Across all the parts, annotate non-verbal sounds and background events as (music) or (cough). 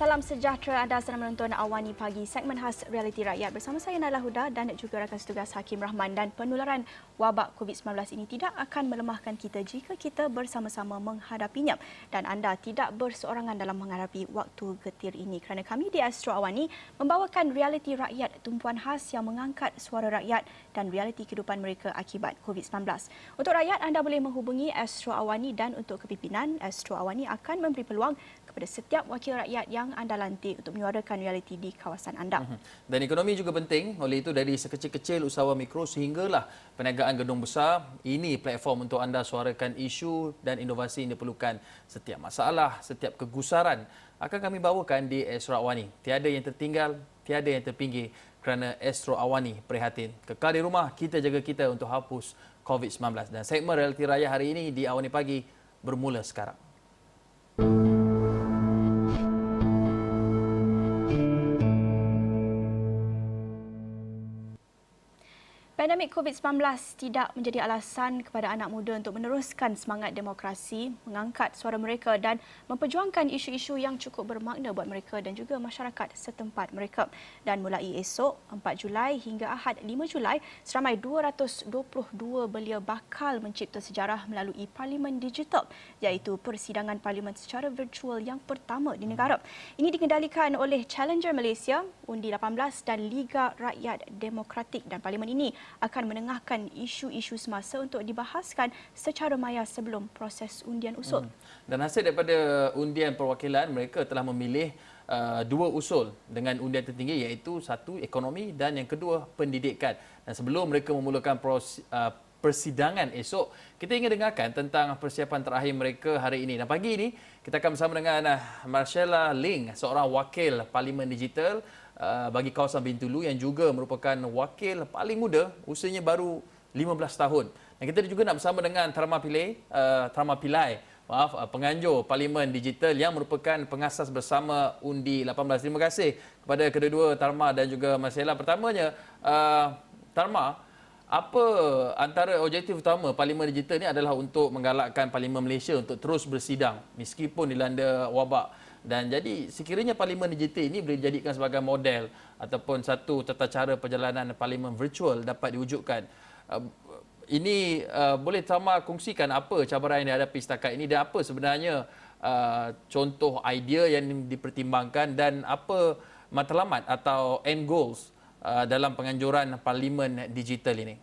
Salam sejahtera. Anda sedang menonton Awani Pagi segmen khas Realiti Rakyat. Bersama saya Nala Huda dan juga rakan setugas Hakim Rahman. Dan penularan wabak COVID-19 ini tidak akan melemahkan kita jika kita bersama-sama menghadapinya. Dan anda tidak berseorangan dalam menghadapi waktu getir ini. Kerana kami di Astro Awani membawakan realiti rakyat tumpuan khas yang mengangkat suara rakyat dan realiti kehidupan mereka akibat COVID-19. Untuk rakyat anda boleh menghubungi Astro Awani dan untuk kepimpinan Astro Awani akan memberi peluang kepada setiap wakil rakyat yang anda lantik untuk menyuarakan realiti di kawasan anda. Mhm. Dan ekonomi juga penting. Oleh itu dari sekecil-kecil usahawan mikro sehinggalah perniagaan gedung besar, ini platform untuk anda suarakan isu dan inovasi yang diperlukan setiap masalah, setiap kegusaran akan kami bawakan di Astro Awani. Tiada yang tertinggal, tiada yang terpinggir kerana Astro Awani prihatin. Kekal di rumah, kita jaga kita untuk hapus COVID-19. Dan segmen Realiti Raya hari ini di Awani Pagi bermula sekarang. Pandemik COVID-19 tidak menjadi alasan kepada anak muda untuk meneruskan semangat demokrasi, mengangkat suara mereka dan memperjuangkan isu-isu yang cukup bermakna buat mereka dan juga masyarakat setempat mereka. Dan mulai esok, 4 Julai hingga Ahad 5 Julai, seramai 222 belia bakal mencipta sejarah melalui Parlimen Digital iaitu persidangan Parlimen secara virtual yang pertama di negara. Ini dikendalikan oleh Challenger Malaysia, Undi 18 dan Liga Rakyat Demokratik dan Parlimen ini akan menengahkan isu-isu semasa untuk dibahaskan secara maya sebelum proses undian usul. Hmm. Dan hasil daripada undian perwakilan, mereka telah memilih uh, dua usul dengan undian tertinggi iaitu satu ekonomi dan yang kedua pendidikan. Dan sebelum mereka memulakan proses uh, persidangan esok, kita ingin dengarkan tentang persiapan terakhir mereka hari ini. Dan pagi ini, kita akan bersama dengan uh, Marcella Ling, seorang wakil Parlimen Digital Uh, bagi kawasan Bintulu yang juga merupakan wakil paling muda usianya baru 15 tahun. Dan kita juga nak bersama dengan Tarama Pillai, uh, Tarama Pillai, maaf, uh, penganjur Parlimen Digital yang merupakan pengasas bersama Undi 18. Terima kasih kepada kedua-dua Tarma dan juga Marcella. Pertamanya, uh, Tarma, apa antara objektif utama Parlimen Digital ini adalah untuk menggalakkan Parlimen Malaysia untuk terus bersidang meskipun dilanda wabak dan jadi sekiranya parlimen digital ini boleh dijadikan sebagai model ataupun satu tata cara perjalanan parlimen virtual dapat diwujudkan uh, ini uh, boleh Tama kongsikan apa cabaran yang dihadapi setakat ini dan apa sebenarnya uh, contoh idea yang dipertimbangkan dan apa matlamat atau end goals uh, dalam penganjuran parlimen digital ini.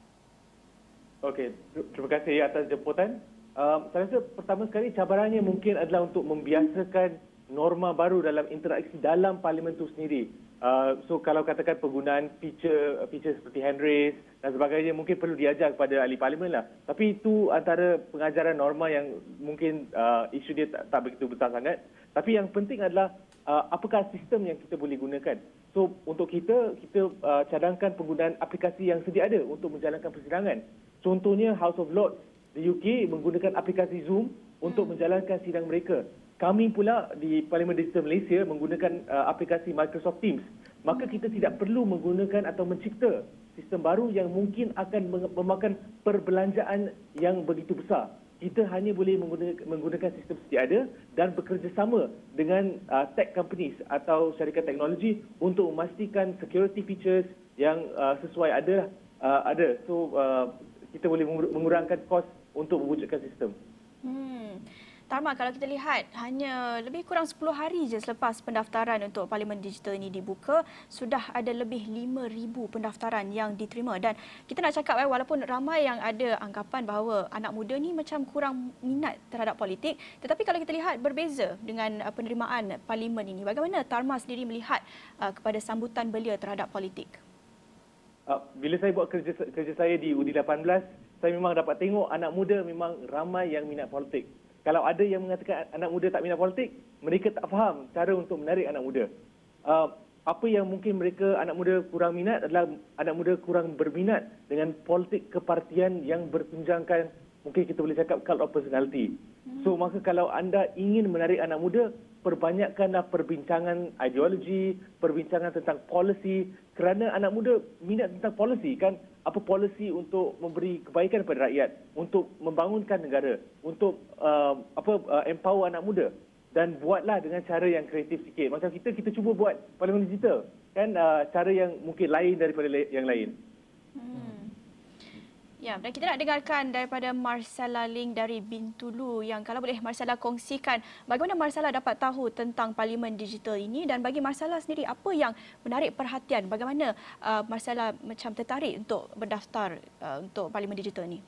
Okey, terima kasih atas jemputan. Uh, saya rasa pertama sekali cabarannya mungkin adalah untuk membiasakan norma baru dalam interaksi dalam parlimen itu sendiri. Uh, so kalau katakan penggunaan feature feature seperti hand raise dan sebagainya mungkin perlu diajar kepada ahli parlimen lah. Tapi itu antara pengajaran norma yang mungkin uh, isu dia tak, tak begitu besar sangat. Tapi yang penting adalah uh, apakah sistem yang kita boleh gunakan. So untuk kita, kita uh, cadangkan penggunaan aplikasi yang sedia ada untuk menjalankan persidangan. Contohnya House of Lords di UK menggunakan aplikasi Zoom untuk hmm. menjalankan sidang mereka. Kami pula di Parlimen Digital Malaysia menggunakan uh, aplikasi Microsoft Teams. Maka kita tidak perlu menggunakan atau mencipta sistem baru yang mungkin akan memakan perbelanjaan yang begitu besar. Kita hanya boleh menggunakan, sistem sedia ada dan bekerjasama dengan uh, tech companies atau syarikat teknologi untuk memastikan security features yang uh, sesuai ada uh, ada. So uh, kita boleh mengurangkan kos untuk mewujudkan sistem. Hmm. Tarma, kalau kita lihat hanya lebih kurang 10 hari je selepas pendaftaran untuk Parlimen Digital ini dibuka, sudah ada lebih 5,000 pendaftaran yang diterima. Dan kita nak cakap eh, walaupun ramai yang ada anggapan bahawa anak muda ni macam kurang minat terhadap politik, tetapi kalau kita lihat berbeza dengan uh, penerimaan Parlimen ini, bagaimana Tarma sendiri melihat uh, kepada sambutan belia terhadap politik? Uh, bila saya buat kerja, kerja saya di UDI 18, saya memang dapat tengok anak muda memang ramai yang minat politik kalau ada yang mengatakan anak muda tak minat politik, mereka tak faham cara untuk menarik anak muda. Uh, apa yang mungkin mereka anak muda kurang minat adalah anak muda kurang berminat dengan politik kepartian yang bertunjangkan mungkin kita boleh cakap cult of personality. Hmm. So maka kalau anda ingin menarik anak muda, perbanyakkanlah perbincangan ideologi, perbincangan tentang policy kerana anak muda minat tentang policy kan apa polisi untuk memberi kebaikan kepada rakyat, untuk membangunkan negara, untuk uh, apa uh, empower anak muda. dan buatlah dengan cara yang kreatif sikit. Macam kita kita cuba buat parlimen digital kan uh, cara yang mungkin lain daripada yang lain. Hmm. Ya, dan kita nak dengarkan daripada Marcella Ling dari Bintulu yang kalau boleh Marcella kongsikan bagaimana Marcella dapat tahu tentang parlimen digital ini dan bagi Marcella sendiri apa yang menarik perhatian bagaimana uh, Marcella macam tertarik untuk berdaftar uh, untuk parlimen digital ini.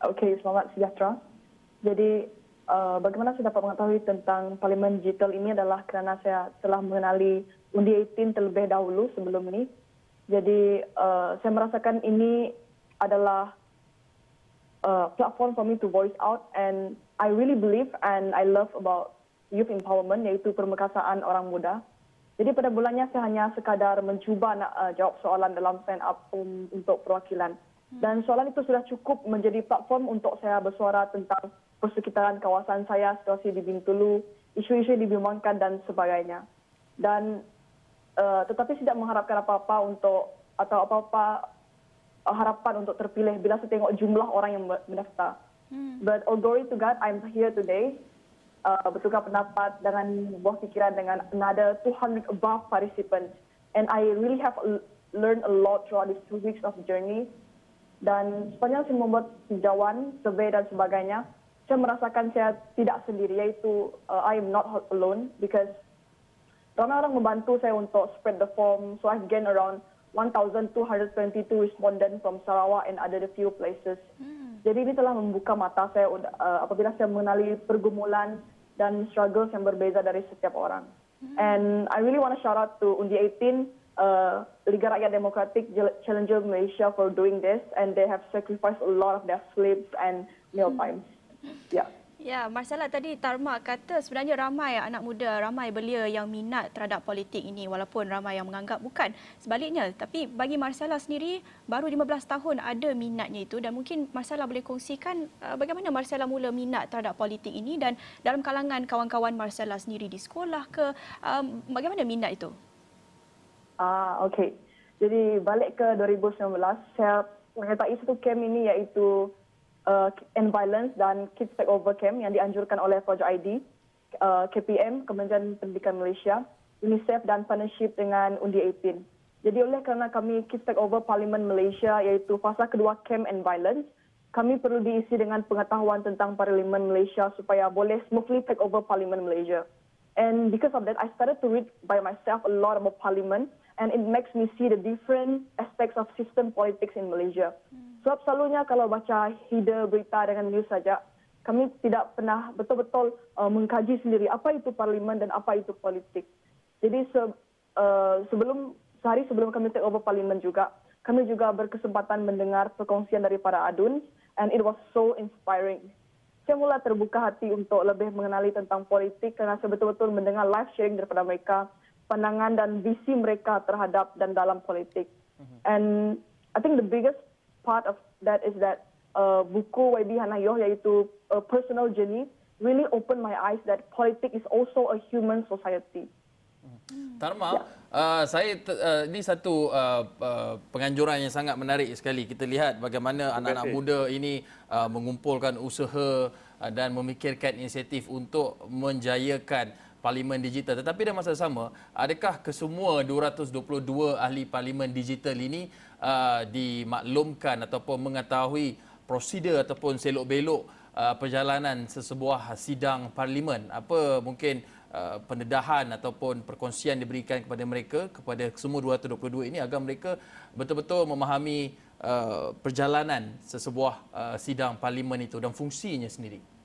Okey, selamat sejahtera. Jadi uh, bagaimana saya dapat mengetahui tentang parlimen digital ini adalah kerana saya telah mengenali undi 18 terlebih dahulu sebelum ini. Jadi uh, saya merasakan ini adalah uh, platform for me to voice out and I really believe and I love about youth empowerment iaitu permekasaan orang muda. Jadi pada bulannya saya hanya sekadar mencuba nak uh, jawab soalan dalam stand up um, untuk perwakilan. Dan soalan itu sudah cukup menjadi platform untuk saya bersuara tentang persekitaran kawasan saya, situasi di Bintulu, isu-isu yang dibimbangkan dan sebagainya. Dan uh, tetapi tidak mengharapkan apa-apa untuk atau apa-apa harapan untuk terpilih bila saya tengok jumlah orang yang mendaftar. Hmm. But all glory to God, I'm here today. Uh, bertukar pendapat dengan buah fikiran dengan another 200 above participants. And I really have learned a lot throughout these two weeks of journey. Dan sepanjang saya membuat tinjauan, survey dan sebagainya, saya merasakan saya tidak sendiri, iaitu uh, I am not alone because ramai orang membantu saya untuk spread the form. So I've gained around 1,222 respondents from Sarawak and other few places. Hmm. Jadi ini telah membuka mata saya uh, apabila saya mengenali pergumulan dan struggles yang berbeza dari setiap orang. Hmm. And I really want to shout out to Undi 18, uh, Liga Rakyat Demokratik Challenger Malaysia for doing this and they have sacrificed a lot of their sleeps and meal hmm. times. Hmm. Yeah. Ya, Marcella tadi Tarma kata sebenarnya ramai anak muda, ramai belia yang minat terhadap politik ini walaupun ramai yang menganggap bukan. Sebaliknya, tapi bagi Marcella sendiri baru 15 tahun ada minatnya itu dan mungkin Marcella boleh kongsikan uh, bagaimana Marcella mula minat terhadap politik ini dan dalam kalangan kawan-kawan Marcella sendiri di sekolah ke um, bagaimana minat itu? Ah, okey. Jadi balik ke 2019, saya menyertai satu camp ini iaitu uh, and violence dan kids take over camp yang dianjurkan oleh Project ID, uh, KPM, Kementerian Pendidikan Malaysia, UNICEF dan partnership dengan Undi 18. Jadi oleh kerana kami kids take over Parlimen Malaysia iaitu fasa kedua camp and violence, kami perlu diisi dengan pengetahuan tentang Parlimen Malaysia supaya boleh smoothly take over Parlimen Malaysia. And because of that, I started to read by myself a lot about Parliament and it makes me see the different aspects of system politics in Malaysia. Hmm. Sebab selalunya kalau baca header berita dengan news saja, kami tidak pernah betul-betul uh, mengkaji sendiri apa itu parlimen dan apa itu politik. Jadi se, uh, sebelum sehari sebelum kami take over parlimen juga, kami juga berkesempatan mendengar perkongsian dari para adun and it was so inspiring. Saya mula terbuka hati untuk lebih mengenali tentang politik kerana saya betul-betul mendengar live sharing daripada mereka, pandangan dan visi mereka terhadap dan dalam politik. Mm-hmm. And I think the biggest part of that is that uh, buku YB Hanayoh iaitu a personal journey really opened my eyes that politics is also a human society. Hmm. Tarma, ya. uh, saya uh, ini satu uh, uh, penganjuran yang sangat menarik sekali. Kita lihat bagaimana anak-anak muda ini uh, mengumpulkan usaha uh, dan memikirkan inisiatif untuk menjayakan parlimen digital. Tetapi dalam masa sama, adakah kesemua 222 ahli parlimen digital ini uh, dimaklumkan ataupun mengetahui prosedur ataupun selok-belok uh, perjalanan sesebuah sidang parlimen apa mungkin uh, pendedahan ataupun perkongsian diberikan kepada mereka kepada semua 222 ini agar mereka betul-betul memahami uh, perjalanan sesebuah uh, sidang parlimen itu dan fungsinya sendiri.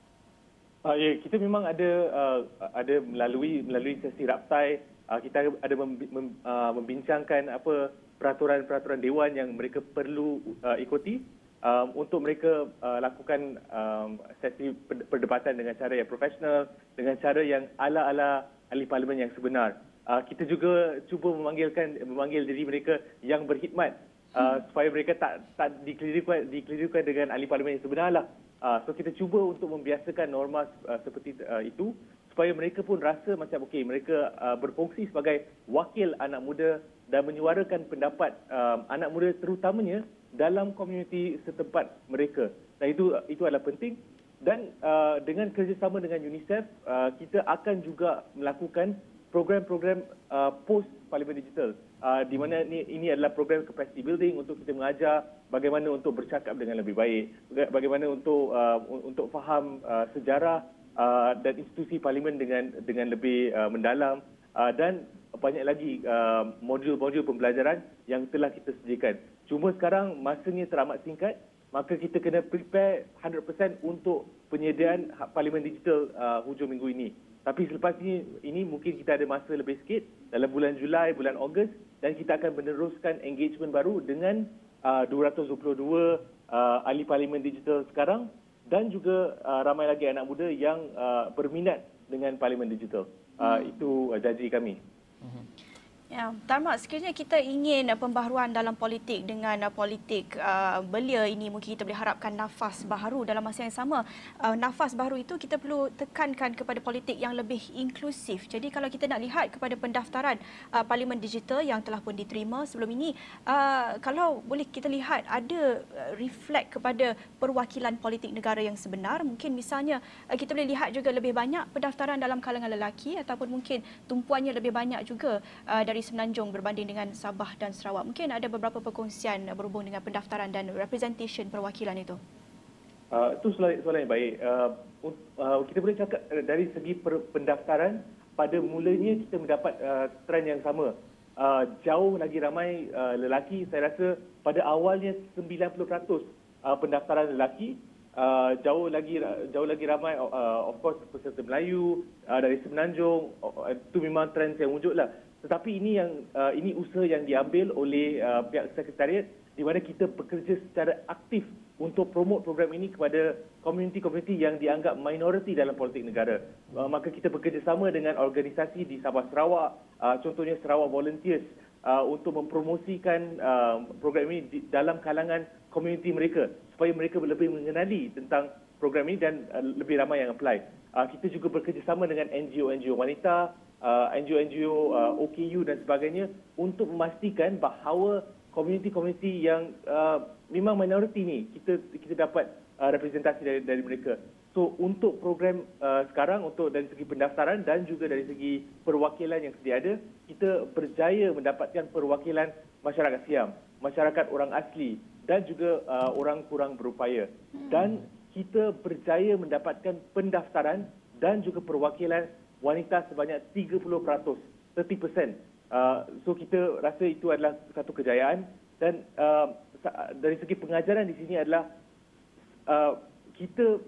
Uh, ya, kita memang ada uh, ada melalui melalui sesi raptai uh, kita ada mem, mem, uh, membincangkan apa peraturan-peraturan dewan yang mereka perlu uh, ikuti um, untuk mereka uh, lakukan um, sesi perdebatan dengan cara yang profesional, dengan cara yang ala-ala ahli parlimen yang sebenar. Uh, kita juga cuba memanggilkan memanggil diri mereka yang berkhidmat uh, hmm. supaya mereka tak tak dikelirukan dikelirukan dengan ahli parlimen yang sebenarlah. Uh, so kita cuba untuk membiasakan norma uh, seperti uh, itu supaya mereka pun rasa macam okey mereka uh, berfungsi sebagai wakil anak muda dan menyuarakan pendapat um, anak muda terutamanya dalam komuniti setempat mereka. Dan itu itu adalah penting. Dan uh, dengan kerjasama dengan UNICEF, uh, kita akan juga melakukan program-program uh, post Parlimen Digital uh, di mana ini, ini adalah program capacity building untuk kita mengajar bagaimana untuk bercakap dengan lebih baik, bagaimana untuk uh, untuk faham uh, sejarah uh, dan institusi parlimen dengan dengan lebih uh, mendalam uh, dan banyak lagi uh, modul-modul pembelajaran yang telah kita sediakan. Cuma sekarang masanya teramat singkat maka kita kena prepare 100% untuk penyediaan parlimen digital uh, hujung minggu ini. Tapi selepas ini, ini mungkin kita ada masa lebih sikit dalam bulan Julai, bulan Ogos dan kita akan meneruskan engagement baru dengan uh, 222 uh, ahli parlimen digital sekarang dan juga uh, ramai lagi anak muda yang uh, berminat dengan parlimen digital. Uh, hmm. Itu uh, janji kami. Hmm. Ya, Tarmak, sekiranya kita ingin uh, pembaharuan dalam politik dengan uh, politik uh, belia ini, mungkin kita boleh harapkan nafas baru dalam masa yang sama. Uh, nafas baru itu kita perlu tekankan kepada politik yang lebih inklusif. Jadi kalau kita nak lihat kepada pendaftaran uh, Parlimen Digital yang telah pun diterima sebelum ini, uh, kalau boleh kita lihat ada uh, reflect kepada perwakilan politik negara yang sebenar, mungkin misalnya uh, kita boleh lihat juga lebih banyak pendaftaran dalam kalangan lelaki ataupun mungkin tumpuannya lebih banyak juga uh, dari Semenanjung berbanding dengan Sabah dan Sarawak. Mungkin ada beberapa perkongsian berhubung dengan pendaftaran dan representation perwakilan itu. Uh, itu soalan, soalan yang baik. Uh, uh, kita boleh cakap dari segi pendaftaran, pada mulanya kita mendapat uh, trend yang sama. Uh, jauh lagi ramai uh, lelaki, saya rasa pada awalnya 90% uh, pendaftaran lelaki, Uh, jauh lagi jauh lagi ramai uh, of course peserta Melayu uh, dari Semenanjung uh, itu memang trend yang wujudlah tetapi ini yang uh, ini usaha yang diambil oleh uh, pihak sekretariat di mana kita bekerja secara aktif untuk promote program ini kepada komuniti-komuniti yang dianggap minoriti dalam politik negara. Uh, maka kita bekerjasama dengan organisasi di Sabah Sarawak, uh, contohnya Sarawak Volunteers uh, untuk mempromosikan uh, program ini di, dalam kalangan komuniti mereka supaya mereka lebih mengenali tentang program ini dan uh, lebih ramai yang apply. Uh, kita juga bekerjasama dengan NGO-NGO wanita, uh, NGO-NGO uh, OKU dan sebagainya untuk memastikan bahawa komuniti-komuniti yang uh, memang minoriti ni kita kita dapat uh, representasi dari dari mereka. So untuk program uh, sekarang untuk dari segi pendaftaran dan juga dari segi perwakilan yang sedia ada, kita berjaya mendapatkan perwakilan masyarakat Siam, masyarakat orang asli dan juga uh, orang kurang berupaya. Dan kita berjaya mendapatkan pendaftaran dan juga perwakilan wanita sebanyak 30%, 30%. Uh, so kita rasa itu adalah satu kejayaan dan uh, dari segi pengajaran di sini adalah uh, kita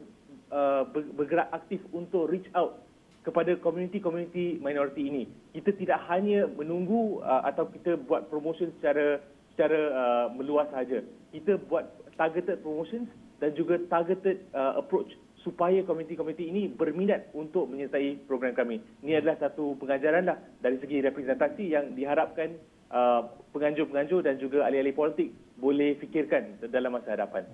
uh, bergerak aktif untuk reach out kepada komuniti-komuniti minoriti ini. Kita tidak hanya menunggu uh, atau kita buat promotion secara secara uh, meluas saja. Kita buat targeted promotions dan juga targeted uh, approach supaya komuniti-komuniti ini berminat untuk menyertai program kami. Ini adalah satu pengajaran lah dari segi representasi yang diharapkan uh, penganjur-penganjur dan juga ahli-ahli politik boleh fikirkan dalam masa hadapan.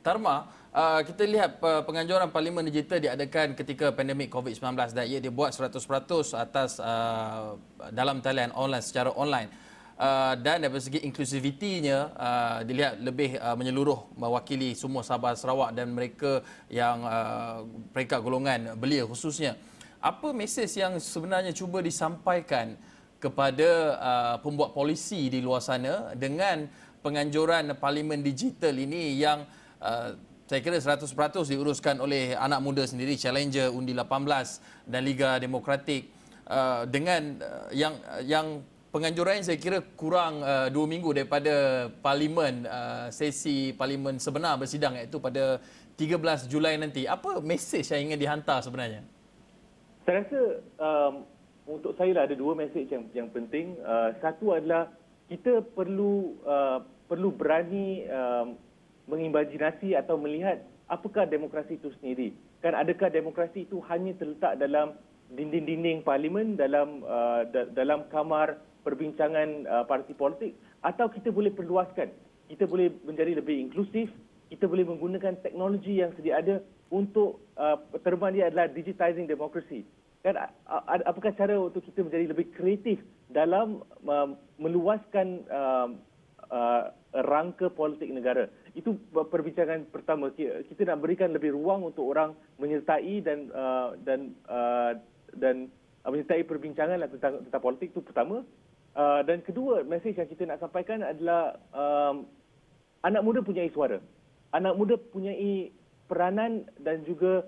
Tarma, uh, kita lihat uh, penganjuran Parlimen Digital diadakan ketika pandemik COVID-19 dan ia dibuat 100% atas uh, dalam talian online secara online. Uh, dan dari segi inklusivitinya uh, dilihat lebih uh, menyeluruh mewakili semua Sabah Sarawak dan mereka yang uh, peringkat golongan belia khususnya. Apa mesej yang sebenarnya cuba disampaikan kepada uh, pembuat polisi di luar sana dengan penganjuran parlimen digital ini yang uh, saya kira 100% diuruskan oleh anak muda sendiri Challenger Undi 18 dan Liga Demokratik uh, dengan uh, yang yang penganjuran saya kira kurang uh, dua minggu daripada parlimen uh, sesi parlimen sebenar bersidang iaitu pada 13 Julai nanti. Apa mesej yang ingin dihantar sebenarnya? Saya rasa um, untuk saya lah ada dua mesej yang yang penting. Uh, satu adalah kita perlu uh, perlu berani um, mengimajinasi atau melihat apakah demokrasi itu sendiri. Kan adakah demokrasi itu hanya terletak dalam dinding-dinding parlimen dalam uh, da- dalam kamar perbincangan uh, parti politik atau kita boleh perluaskan kita boleh menjadi lebih inklusif kita boleh menggunakan teknologi yang sedia ada untuk uh, terma dia adalah digitizing democracy kan uh, apakah cara untuk kita menjadi lebih kreatif dalam uh, meluaskan uh, uh, rangka politik negara. Itu perbincangan pertama. Kita nak berikan lebih ruang untuk orang menyertai dan uh, dan uh, dan uh, menyertai perbincangan lah tentang tentang politik itu pertama. Uh, dan kedua, mesej yang kita nak sampaikan adalah um, anak muda punya suara. Anak muda punya peranan dan juga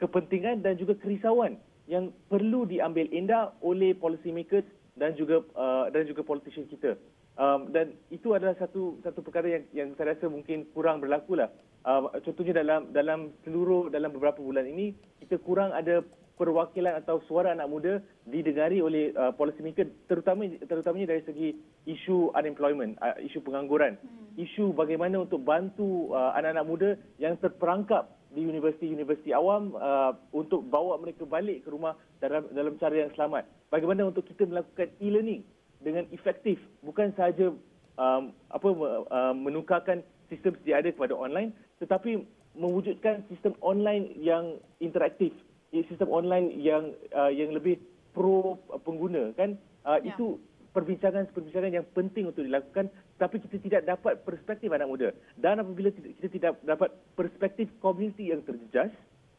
kepentingan dan juga kerisauan yang perlu diambil indah oleh policy makers dan juga uh, dan juga politician kita. Um, dan itu adalah satu satu perkara yang yang saya rasa mungkin kurang berlaku lah. Uh, contohnya dalam dalam seluruh dalam beberapa bulan ini kita kurang ada perwakilan atau suara anak muda didengari oleh uh, policy maker terutama terutamanya dari segi isu unemployment, uh, isu pengangguran, hmm. isu bagaimana untuk bantu uh, anak-anak muda yang terperangkap di universiti-universiti awam uh, untuk bawa mereka balik ke rumah dalam dalam cara yang selamat. Bagaimana untuk kita melakukan e-learning dengan efektif bukan sahaja um, apa uh, menukarkan sistem sedia ada kepada online tetapi mewujudkan sistem online yang interaktif sistem online yang uh, yang lebih pro pengguna kan? Uh, ya. itu perbincangan-perbincangan yang penting untuk dilakukan tapi kita tidak dapat perspektif anak muda. Dan apabila kita tidak dapat perspektif komuniti yang terjejas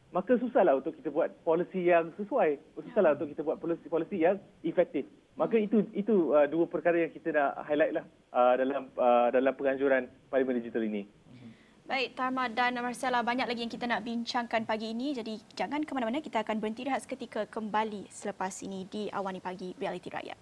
maka susahlah untuk kita buat polisi yang sesuai. Susahlah ya. untuk kita buat polisi-polisi yang efektif. Maka itu itu uh, dua perkara yang kita nak highlight lah uh, dalam uh, dalam penganjuran parlimen digital ini Baik, Tarma dan Marcella, banyak lagi yang kita nak bincangkan pagi ini. Jadi jangan ke mana-mana, kita akan berhenti rehat seketika kembali selepas ini di Awani Pagi Reality Rakyat.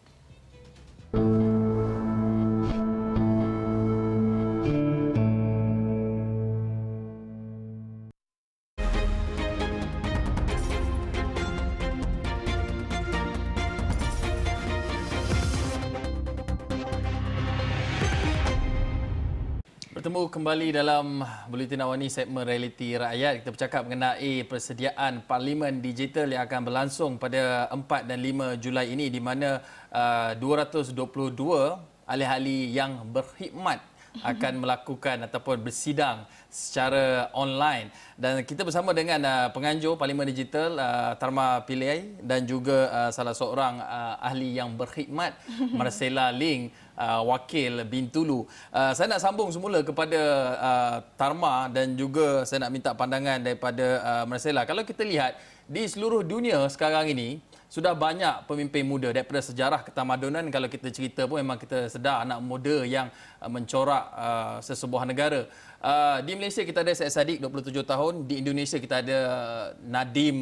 Kembali dalam Buletin Awani segmen Realiti Rakyat. Kita bercakap mengenai persediaan Parlimen Digital yang akan berlangsung pada 4 dan 5 Julai ini di mana uh, 222 ahli-ahli yang berkhidmat akan melakukan ataupun bersidang secara online dan kita bersama dengan uh, penganjur Parlimen Digital uh, Tarma Pillai dan juga uh, salah seorang uh, ahli yang berkhidmat (laughs) Marcella Ling uh, wakil Bintulu. Uh, saya nak sambung semula kepada uh, Tarma dan juga saya nak minta pandangan daripada uh, Marcella. Kalau kita lihat di seluruh dunia sekarang ini sudah banyak pemimpin muda daripada sejarah ketamadunan kalau kita cerita pun memang kita sedar anak muda yang uh, mencorak uh, sesebuah negara. Uh, di Malaysia kita ada Syed Saddiq 27 tahun, di Indonesia kita ada Nadim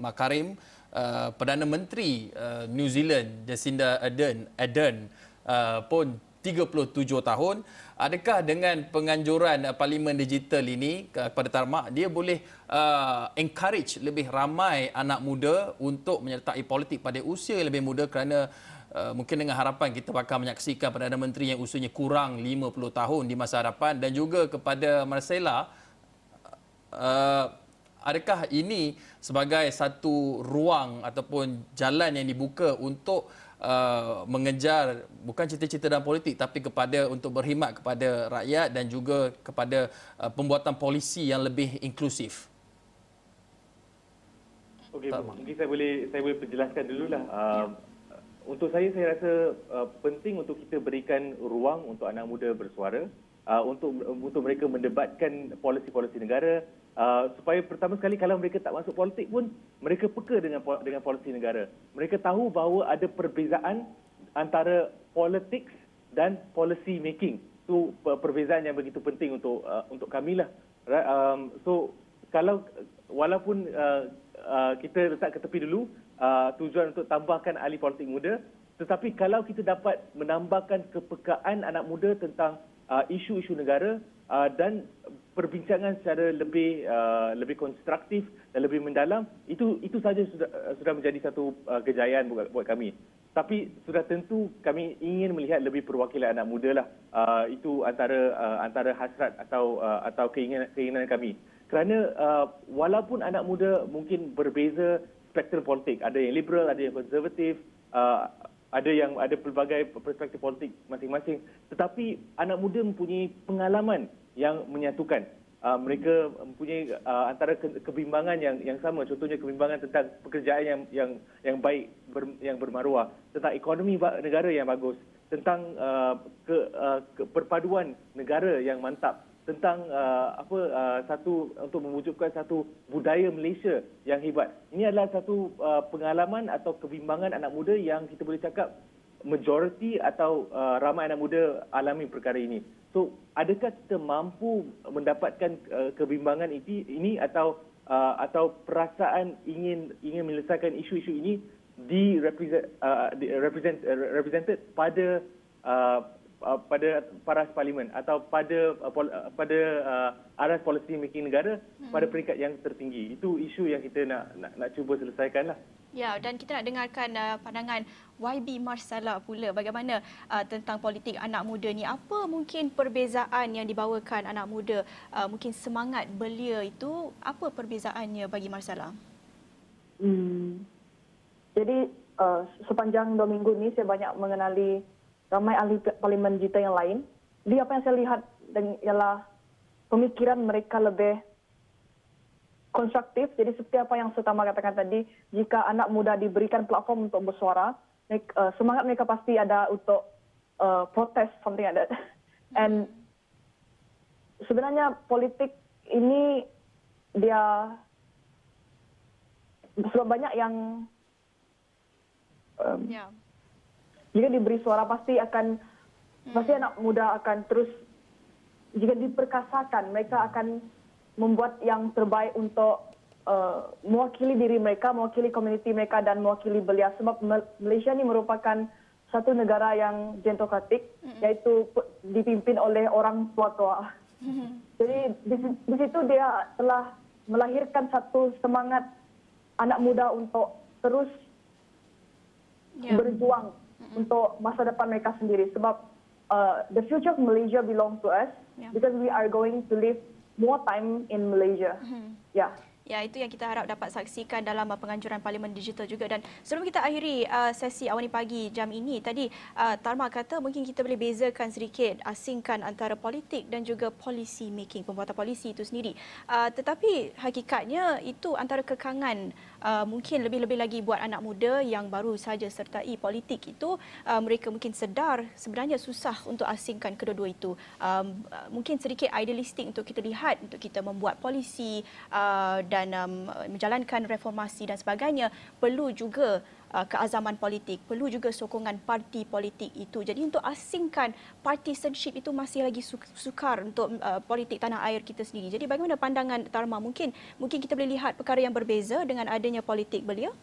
Makarim, uh, Perdana Menteri uh, New Zealand Jacinda Ardern, Ardern Uh, pun 37 tahun. Adakah dengan penganjuran uh, parlimen digital ini kepada Tarmak, dia boleh uh, encourage lebih ramai anak muda untuk menyertai politik pada usia yang lebih muda kerana uh, mungkin dengan harapan kita bakal menyaksikan Perdana Menteri yang usianya kurang 50 tahun di masa hadapan dan juga kepada Marcella uh, adakah ini sebagai satu ruang ataupun jalan yang dibuka untuk Uh, mengejar bukan cita-cita dalam politik tapi kepada untuk berkhidmat kepada rakyat dan juga kepada uh, pembuatan polisi yang lebih inklusif. Okey, mungkin saya boleh saya boleh perjelaskan dululah. Uh, untuk saya saya rasa uh, penting untuk kita berikan ruang untuk anak muda bersuara uh, untuk untuk mereka mendebatkan polisi-polisi negara Uh, supaya pertama sekali kalau mereka tak masuk politik pun mereka peka dengan dengan polisi negara. Mereka tahu bahawa ada perbezaan antara politik dan policy making. Itu perbezaan yang begitu penting untuk uh, untuk kami lah. Right? Um, so kalau walaupun uh, uh, kita letak ke tepi dulu uh, tujuan untuk tambahkan ahli politik muda, tetapi kalau kita dapat menambahkan kepekaan anak muda tentang uh, isu-isu negara uh, dan perbincangan secara lebih uh, lebih konstruktif dan lebih mendalam itu itu saja sudah uh, sudah menjadi satu uh, kejayaan buat, buat kami. Tapi sudah tentu kami ingin melihat lebih perwakilan anak muda lah. Uh, itu antara uh, antara hasrat atau uh, atau keinginan keinginan kami. Kerana uh, walaupun anak muda mungkin berbeza spektrum politik, ada yang liberal, ada yang konservatif, uh, ada yang ada pelbagai perspektif politik masing-masing. Tetapi anak muda mempunyai pengalaman yang menyatukan. Uh, mereka mempunyai uh, antara ke- kebimbangan yang yang sama contohnya kebimbangan tentang pekerjaan yang yang yang baik ber, yang bermaruah tentang ekonomi negara yang bagus tentang uh, ke, uh, ke perpaduan negara yang mantap tentang uh, apa uh, satu untuk mewujudkan satu budaya Malaysia yang hebat. Ini adalah satu uh, pengalaman atau kebimbangan anak muda yang kita boleh cakap majoriti atau uh, ramai anak muda alami perkara ini. So, adakah kita mampu mendapatkan uh, kebimbangan ini, ini atau uh, atau perasaan ingin ingin menyelesaikan isu-isu ini di represent, uh, di represent, uh, represented pada uh, uh, pada paras parlimen atau pada uh, pol, uh, pada uh, aras policy making negara hmm. pada peringkat yang tertinggi. Itu isu yang kita nak nak, nak cuba selesaikanlah. Ya, dan kita nak dengarkan uh, pandangan YB Marsala pula bagaimana uh, tentang politik anak muda ni. Apa mungkin perbezaan yang dibawakan anak muda, uh, mungkin semangat belia itu, apa perbezaannya bagi Marsala? Hmm. Jadi uh, sepanjang dua minggu ni saya banyak mengenali ramai ahli parlimen kita yang lain. Jadi apa yang saya lihat ialah pemikiran mereka lebih konstruktif. Jadi seperti apa yang Sutama katakan tadi, jika anak muda diberikan platform untuk bersuara, uh, semangat mereka pasti ada untuk uh, protes something like that. And sebenarnya politik ini dia sebab banyak yang um, yeah. jika diberi suara pasti akan hmm. pasti anak muda akan terus jika diperkasakan mereka akan membuat yang terbaik untuk uh, mewakili diri mereka, mewakili komuniti mereka dan mewakili belia. Sebab Malaysia ini merupakan satu negara yang gentokratik, mm-hmm. iaitu dipimpin oleh orang tua-tua. Mm-hmm. Jadi di, di situ dia telah melahirkan satu semangat anak muda untuk terus yeah. berjuang mm-hmm. untuk masa depan mereka sendiri. Sebab uh, the future of Malaysia belong to us yeah. because we are going to live more time in Malaysia. Mm-hmm. Yeah. Ya, itu yang kita harap dapat saksikan dalam uh, penganjuran Parlimen Digital juga. Dan sebelum kita akhiri uh, sesi awal pagi jam ini, tadi uh, Tarma kata mungkin kita boleh bezakan sedikit, asingkan antara politik dan juga policy making, pembuatan polisi itu sendiri. Uh, tetapi hakikatnya itu antara kekangan uh, mungkin lebih-lebih lagi buat anak muda yang baru saja sertai politik itu, uh, mereka mungkin sedar sebenarnya susah untuk asingkan kedua-dua itu. Um, uh, mungkin sedikit idealistik untuk kita lihat, untuk kita membuat polisi uh, dan um, menjalankan reformasi dan sebagainya perlu juga uh, keazaman politik perlu juga sokongan parti politik itu. Jadi untuk asingkan partisanship itu masih lagi sukar untuk uh, politik tanah air kita sendiri. Jadi bagaimana pandangan Tarma? Mungkin mungkin kita boleh lihat perkara yang berbeza dengan adanya politik belia?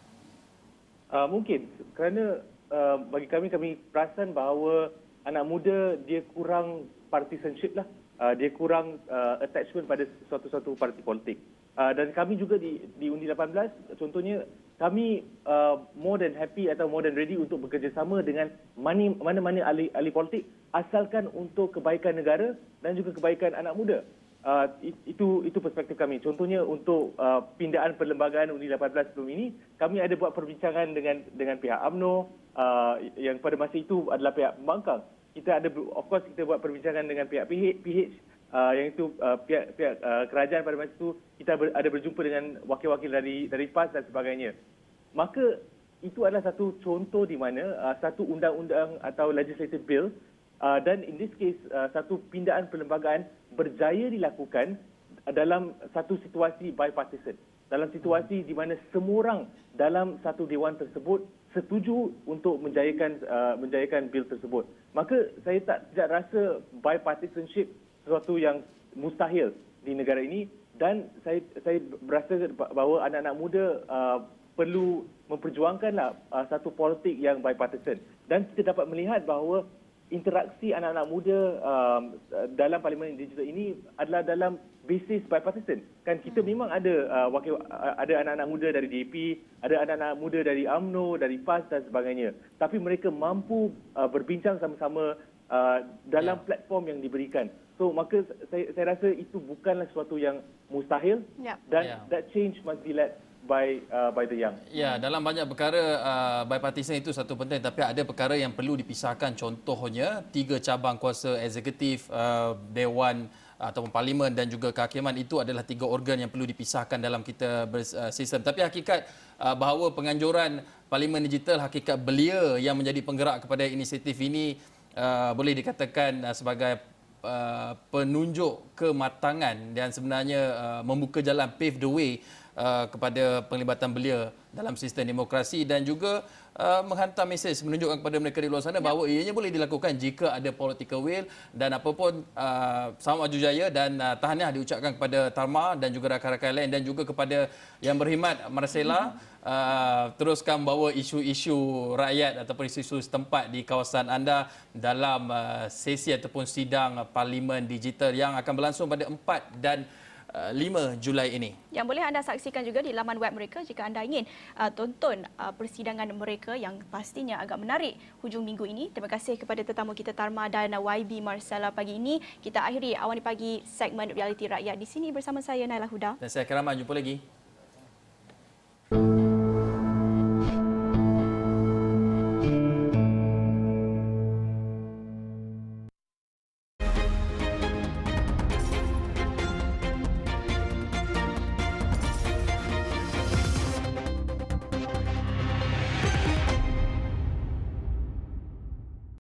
Uh, mungkin. Kerana uh, bagi kami kami perasan bahawa anak muda dia kurang partisanship lah. Uh, dia kurang uh, attachment pada suatu-suatu parti politik. Uh, dan kami juga di, di Undi 18, contohnya kami uh, more than happy atau more than ready untuk bekerjasama dengan mana-mana ahli, ahli politik asalkan untuk kebaikan negara dan juga kebaikan anak muda. Uh, itu itu perspektif kami. Contohnya untuk uh, pindaan perlembagaan Undi 18 sebelum ini, kami ada buat perbincangan dengan dengan pihak AMNO uh, yang pada masa itu adalah pihak pembangkang kita ada of course kita buat perbincangan dengan pihak PH, PH uh, yang itu uh, pihak pihak uh, kerajaan pada masa itu kita ber, ada berjumpa dengan wakil-wakil dari dari PAS dan sebagainya. Maka itu adalah satu contoh di mana uh, satu undang-undang atau legislative bill uh, dan in this case uh, satu pindaan perlembagaan berjaya dilakukan dalam satu situasi bipartisan dalam situasi di mana semua orang dalam satu dewan tersebut setuju untuk menjayakan uh, menjayakan bil tersebut. Maka saya tak tidak rasa bipartisanship sesuatu yang mustahil di negara ini dan saya saya berasa bahawa anak-anak muda uh, perlu memperjuangkanlah uh, satu politik yang bipartisan dan kita dapat melihat bahawa interaksi anak-anak muda um, dalam parlimen digital ini adalah dalam basis bipartisan. Kan kita hmm. memang ada uh, wakil uh, ada anak-anak muda dari DAP, ada anak-anak muda dari AMNO, dari PAS dan sebagainya. Tapi mereka mampu uh, berbincang sama-sama uh, dalam yeah. platform yang diberikan. So maka saya saya rasa itu bukanlah sesuatu yang mustahil yeah. dan yeah. that change must be led by uh, by the young. Ya, dalam banyak perkara uh, bipartisan itu satu penting tapi ada perkara yang perlu dipisahkan contohnya tiga cabang kuasa eksekutif uh, dewan ataupun parlimen dan juga kehakiman itu adalah tiga organ yang perlu dipisahkan dalam kita bersistem. Uh, tapi hakikat uh, bahawa penganjuran parlimen digital hakikat belia yang menjadi penggerak kepada inisiatif ini uh, boleh dikatakan uh, sebagai uh, penunjuk kematangan dan sebenarnya uh, membuka jalan pave the way uh, kepada penglibatan belia dalam sistem demokrasi dan juga uh, menghantar mesej menunjukkan kepada mereka di luar sana ya. bahawa ianya boleh dilakukan jika ada political will dan apapun uh, selamat maju jaya dan uh, tahniah diucapkan kepada Tarma dan juga rakan-rakan lain dan juga kepada yang berkhidmat Marcela uh, teruskan bawa isu-isu rakyat ataupun isu-isu setempat di kawasan anda dalam uh, sesi ataupun sidang parlimen digital yang akan berlangsung pada 4 dan 5 uh, Julai ini. Yang boleh anda saksikan juga di laman web mereka jika anda ingin uh, tonton uh, persidangan mereka yang pastinya agak menarik hujung minggu ini. Terima kasih kepada tetamu kita Tarma dan YB Marcella pagi ini. Kita akhiri awan pagi segmen realiti rakyat di sini bersama saya Naila Huda. Dan saya Keraman jumpa lagi.